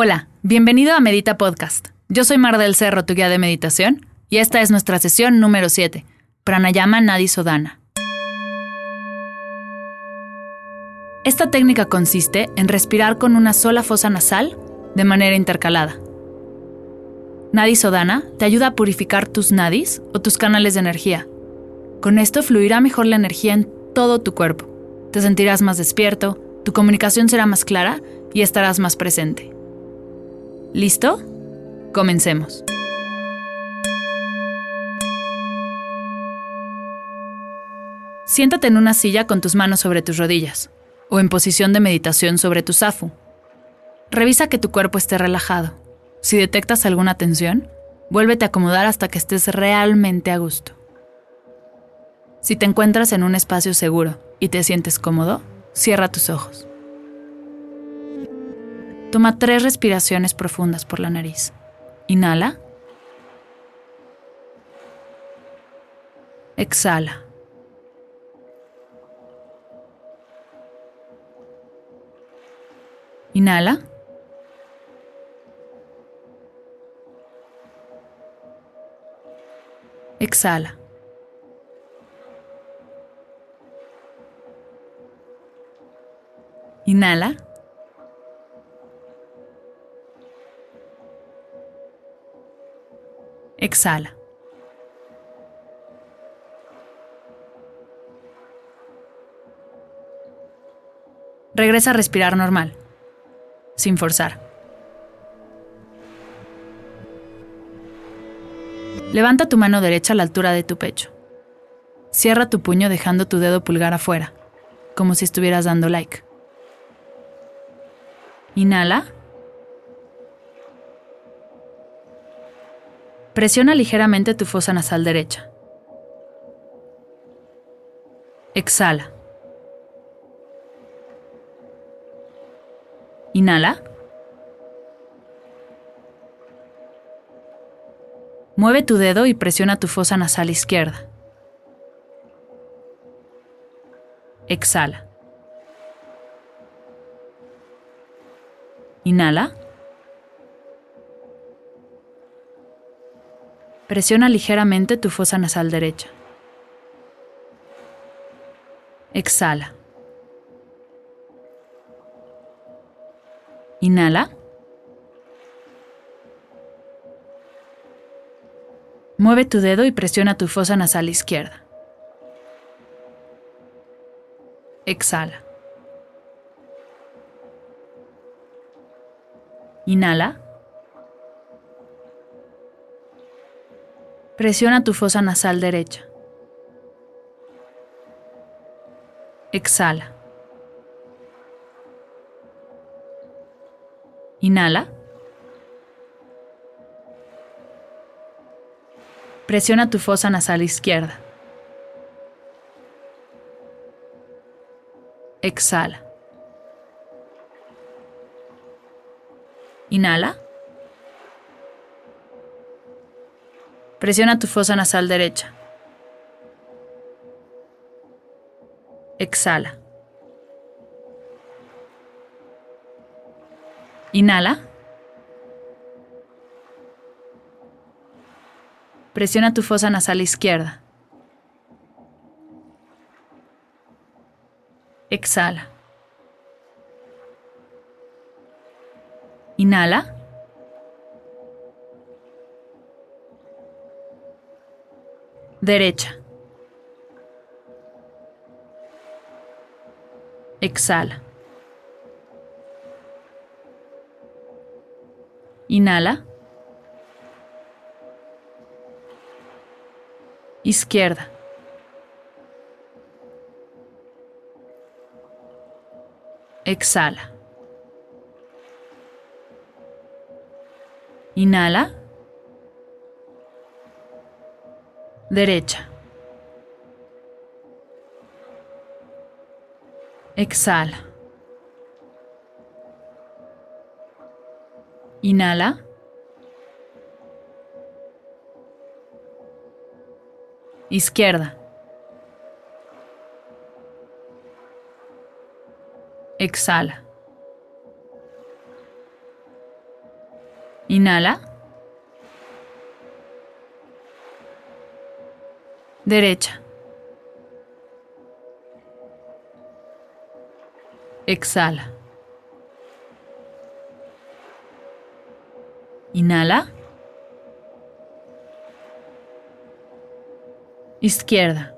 Hola, bienvenido a Medita Podcast. Yo soy Mar del Cerro, tu guía de meditación, y esta es nuestra sesión número 7, Pranayama Nadi Sodana. Esta técnica consiste en respirar con una sola fosa nasal de manera intercalada. Nadi Sodana te ayuda a purificar tus nadis o tus canales de energía. Con esto fluirá mejor la energía en todo tu cuerpo. Te sentirás más despierto, tu comunicación será más clara y estarás más presente. ¿Listo? Comencemos. Siéntate en una silla con tus manos sobre tus rodillas o en posición de meditación sobre tu zafu. Revisa que tu cuerpo esté relajado. Si detectas alguna tensión, vuélvete a acomodar hasta que estés realmente a gusto. Si te encuentras en un espacio seguro y te sientes cómodo, cierra tus ojos. Toma tres respiraciones profundas por la nariz. Inhala. Exhala. Inhala. Exhala. Inhala. Exhala. Regresa a respirar normal, sin forzar. Levanta tu mano derecha a la altura de tu pecho. Cierra tu puño dejando tu dedo pulgar afuera, como si estuvieras dando like. Inhala. Presiona ligeramente tu fosa nasal derecha. Exhala. Inhala. Mueve tu dedo y presiona tu fosa nasal izquierda. Exhala. Inhala. Presiona ligeramente tu fosa nasal derecha. Exhala. Inhala. Mueve tu dedo y presiona tu fosa nasal izquierda. Exhala. Inhala. Presiona tu fosa nasal derecha. Exhala. Inhala. Presiona tu fosa nasal izquierda. Exhala. Inhala. Presiona tu fosa nasal derecha. Exhala. Inhala. Presiona tu fosa nasal izquierda. Exhala. Inhala. Derecha. Exhala. Inhala. Izquierda. Exhala. Inhala. Derecha. Exhala. Inhala. Izquierda. Exhala. Inhala. Derecha. Exhala. Inhala. Izquierda.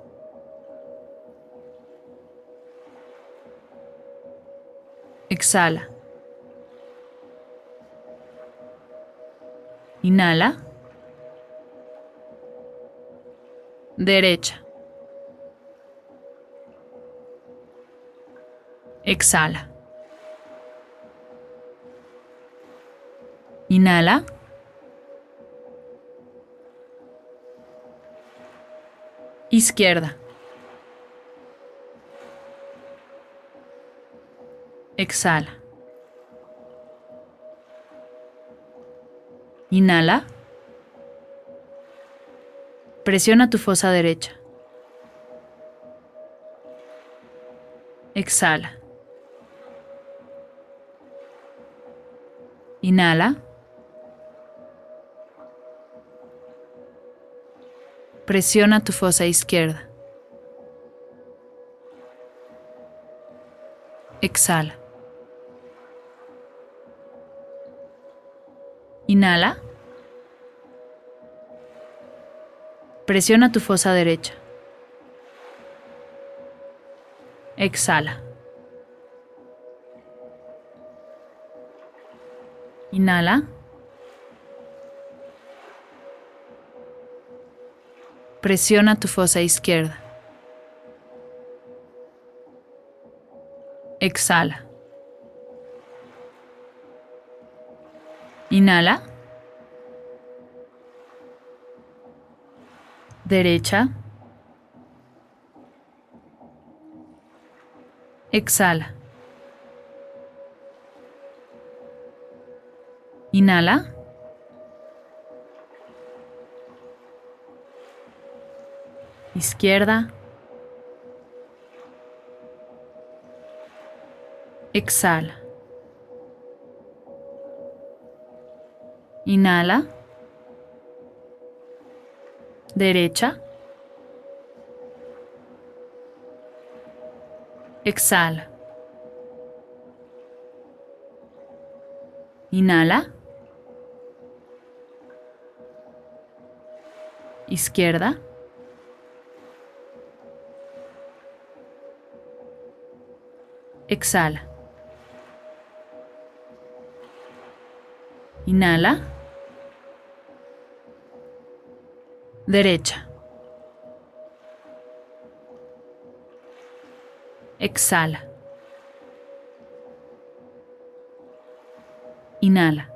Exhala. Inhala. Derecha. Exhala. Inhala. Izquierda. Exhala. Inhala. Presiona tu fosa derecha. Exhala. Inhala. Presiona tu fosa izquierda. Exhala. Inhala. Presiona tu fosa derecha. Exhala. Inhala. Presiona tu fosa izquierda. Exhala. Inhala. Derecha. Exhala. Inhala. Izquierda. Exhala. Inhala. Derecha. Exhala. Inhala. Izquierda. Exhala. Inhala. Derecha. Exhala. Inhala.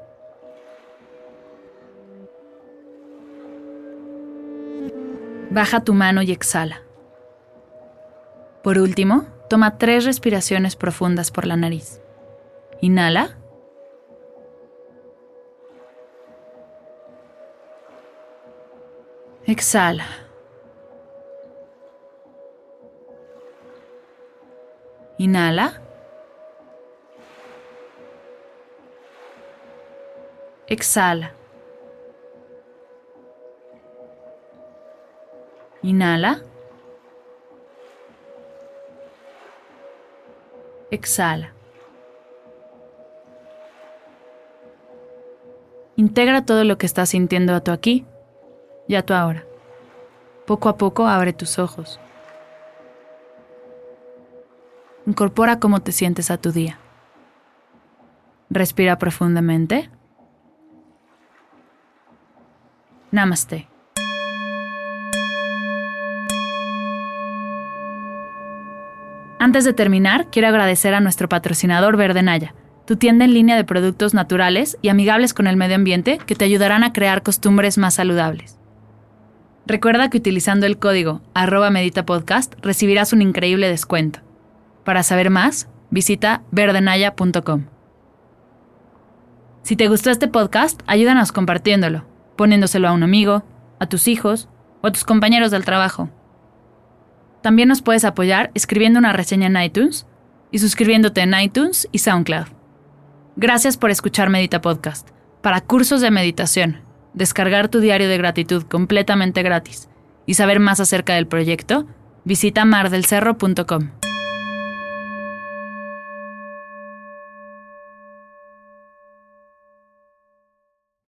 Baja tu mano y exhala. Por último, toma tres respiraciones profundas por la nariz. Inhala. Exhala. Inhala. Exhala. Inhala. Exhala. Integra todo lo que estás sintiendo a tu aquí y a tu ahora. Poco a poco abre tus ojos. Incorpora cómo te sientes a tu día. Respira profundamente. Namaste. Antes de terminar, quiero agradecer a nuestro patrocinador Verde Naya, tu tienda en línea de productos naturales y amigables con el medio ambiente que te ayudarán a crear costumbres más saludables. Recuerda que utilizando el código arroba meditapodcast recibirás un increíble descuento. Para saber más, visita verdenaya.com. Si te gustó este podcast, ayúdanos compartiéndolo, poniéndoselo a un amigo, a tus hijos o a tus compañeros del trabajo. También nos puedes apoyar escribiendo una reseña en iTunes y suscribiéndote en iTunes y SoundCloud. Gracias por escuchar Medita Podcast. Para cursos de meditación, descargar tu diario de gratitud completamente gratis y saber más acerca del proyecto, visita mardelcerro.com.